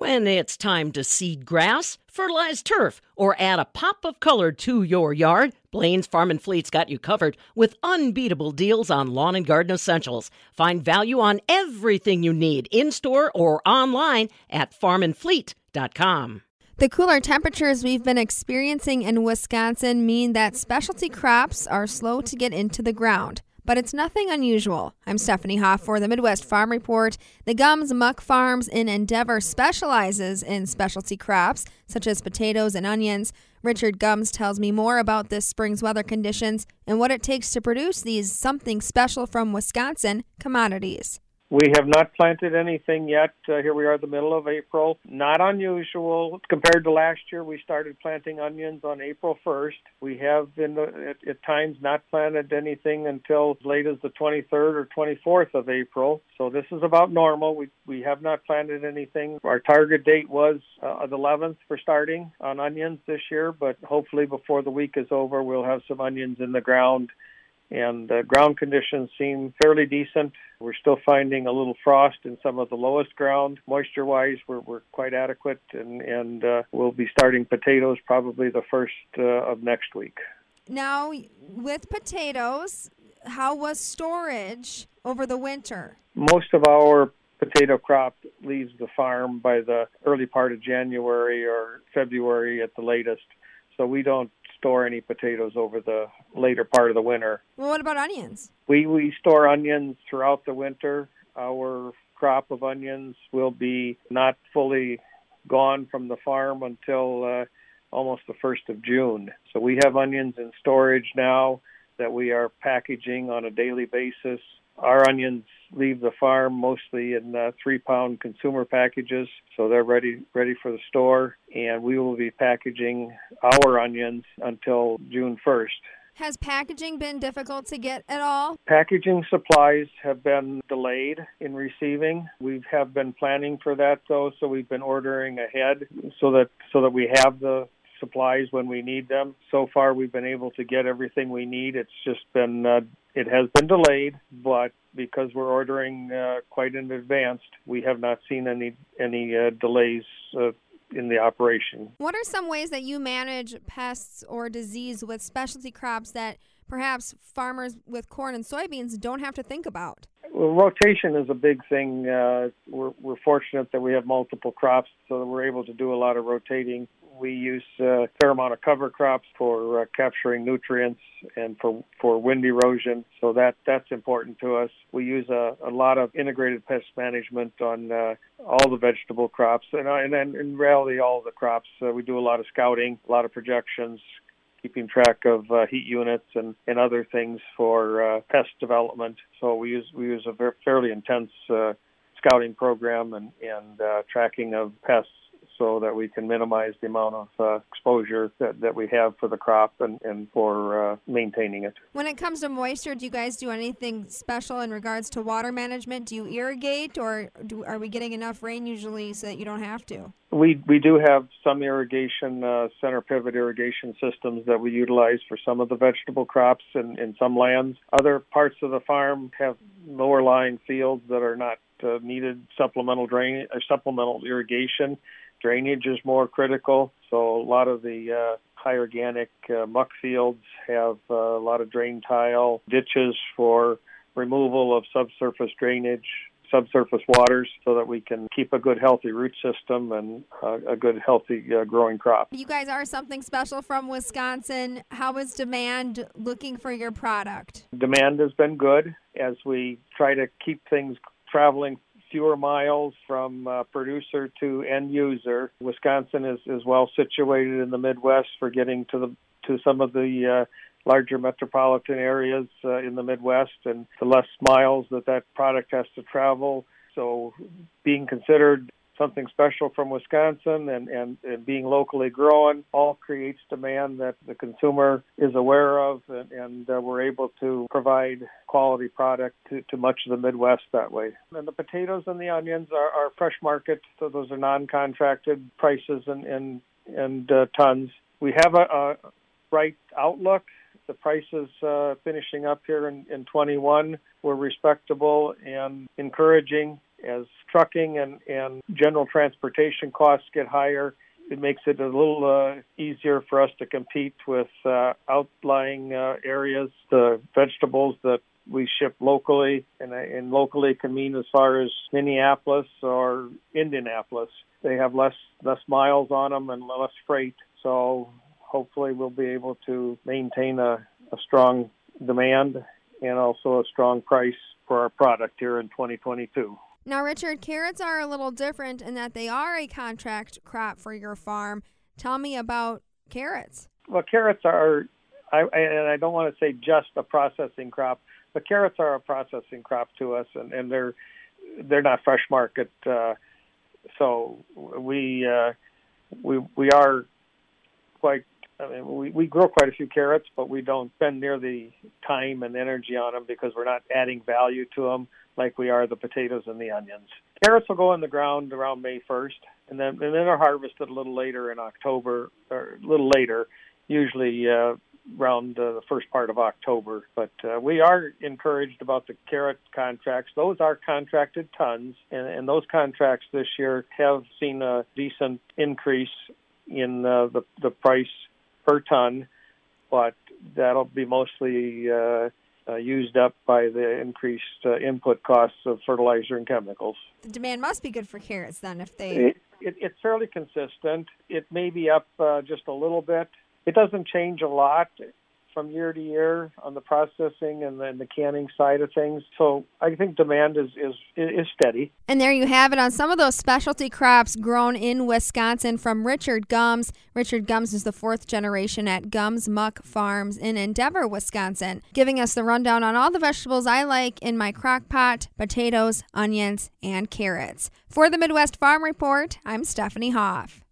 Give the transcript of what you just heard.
When it's time to seed grass, fertilize turf, or add a pop of color to your yard, Blaine's Farm and Fleet's got you covered with unbeatable deals on lawn and garden essentials. Find value on everything you need in store or online at farmandfleet.com. The cooler temperatures we've been experiencing in Wisconsin mean that specialty crops are slow to get into the ground but it's nothing unusual. I'm Stephanie Hoff for the Midwest Farm Report. The Gumz Muck Farms in Endeavor specializes in specialty crops such as potatoes and onions. Richard Gumz tells me more about this spring's weather conditions and what it takes to produce these something special from Wisconsin commodities. We have not planted anything yet. Uh, here we are, the middle of April. Not unusual compared to last year. We started planting onions on April 1st. We have, in the, at, at times, not planted anything until as late as the 23rd or 24th of April. So this is about normal. We we have not planted anything. Our target date was uh, the 11th for starting on onions this year, but hopefully before the week is over, we'll have some onions in the ground and uh, ground conditions seem fairly decent. We're still finding a little frost in some of the lowest ground. Moisture wise, we're, we're quite adequate, and, and uh, we'll be starting potatoes probably the first uh, of next week. Now, with potatoes, how was storage over the winter? Most of our potato crop leaves the farm by the early part of January or February at the latest. So we don't store any potatoes over the later part of the winter. Well, what about onions? We we store onions throughout the winter. Our crop of onions will be not fully gone from the farm until uh, almost the first of June. So we have onions in storage now that we are packaging on a daily basis. Our onions leave the farm mostly in uh, three pound consumer packages, so they're ready ready for the store. And we will be packaging our onions until June 1st. Has packaging been difficult to get at all? Packaging supplies have been delayed in receiving. We have been planning for that though, so we've been ordering ahead so that so that we have the supplies when we need them. So far, we've been able to get everything we need. It's just been uh, it has been delayed, but because we're ordering uh, quite in advance, we have not seen any any uh, delays uh, in the operation. What are some ways that you manage pests or disease with specialty crops that perhaps farmers with corn and soybeans don't have to think about? Well, rotation is a big thing. Uh, we're, we're fortunate that we have multiple crops, so that we're able to do a lot of rotating we use a fair amount of cover crops for uh, capturing nutrients and for for wind erosion. So that that's important to us. We use a, a lot of integrated pest management on uh, all the vegetable crops, and uh, and then in reality all the crops. Uh, we do a lot of scouting, a lot of projections, keeping track of uh, heat units and, and other things for uh, pest development. So we use we use a very, fairly intense uh, scouting program and and uh, tracking of pests so that we can minimize the amount of uh, exposure that, that we have for the crop and, and for uh, maintaining it. When it comes to moisture, do you guys do anything special in regards to water management? Do you irrigate or do, are we getting enough rain usually so that you don't have to? We we do have some irrigation uh, center pivot irrigation systems that we utilize for some of the vegetable crops in, in some lands. Other parts of the farm have lower lying fields that are not uh, needed supplemental drain or supplemental irrigation drainage is more critical. So a lot of the uh, high organic uh, muck fields have uh, a lot of drain tile, ditches for removal of subsurface drainage, subsurface waters, so that we can keep a good healthy root system and uh, a good healthy uh, growing crop. You guys are something special from Wisconsin. How is demand looking for your product? Demand has been good as we try to keep things traveling fewer miles from uh, producer to end user. Wisconsin is, is well situated in the Midwest for getting to the to some of the uh, larger metropolitan areas uh, in the Midwest, and the less miles that that product has to travel. So, being considered something special from Wisconsin and, and, and being locally grown all creates demand that the consumer is aware of, and, and uh, we're able to provide quality product to, to much of the Midwest that way. And the potatoes and the onions are, are fresh market, so those are non-contracted prices and and, and uh, tons. We have a, a bright outlook the prices uh, finishing up here in, in 21 were respectable and encouraging as trucking and, and general transportation costs get higher, it makes it a little uh, easier for us to compete with uh, outlying uh, areas, the vegetables that we ship locally, and, and locally can mean as far as Minneapolis or Indianapolis. They have less less miles on them and less freight, so hopefully we'll be able to maintain a, a strong demand and also a strong price for our product here in 2022. Now, Richard, carrots are a little different in that they are a contract crop for your farm. Tell me about carrots. Well, carrots are, I, and I don't want to say just a processing crop, but carrots are a processing crop to us, and, and they're they're not fresh market. Uh, so we uh, we we are quite. I mean, we, we grow quite a few carrots, but we don't spend near the time and energy on them because we're not adding value to them like we are the potatoes and the onions. Carrots will go in the ground around May 1st, and then and then are harvested a little later in October, or a little later, usually uh, around uh, the first part of October. But uh, we are encouraged about the carrot contracts. Those are contracted tons, and, and those contracts this year have seen a decent increase in uh, the the price per ton, but that'll be mostly uh, uh, used up by the increased uh, input costs of fertilizer and chemicals. The demand must be good for carrots then, if they. It, it, it's fairly consistent. It may be up uh, just a little bit. It doesn't change a lot from year to year on the processing and then the canning side of things. So I think demand is, is is steady. And there you have it on some of those specialty crops grown in Wisconsin from Richard Gumz. Richard Gumz is the fourth generation at Gumz Muck Farms in Endeavor, Wisconsin, giving us the rundown on all the vegetables I like in my crock pot, potatoes, onions, and carrots. For the Midwest Farm Report, I'm Stephanie Hoff.